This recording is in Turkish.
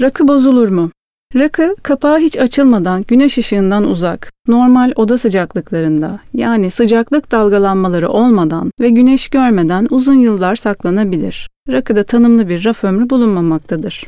Rakı bozulur mu? Rakı kapağı hiç açılmadan güneş ışığından uzak, normal oda sıcaklıklarında yani sıcaklık dalgalanmaları olmadan ve güneş görmeden uzun yıllar saklanabilir. Rakıda tanımlı bir raf ömrü bulunmamaktadır.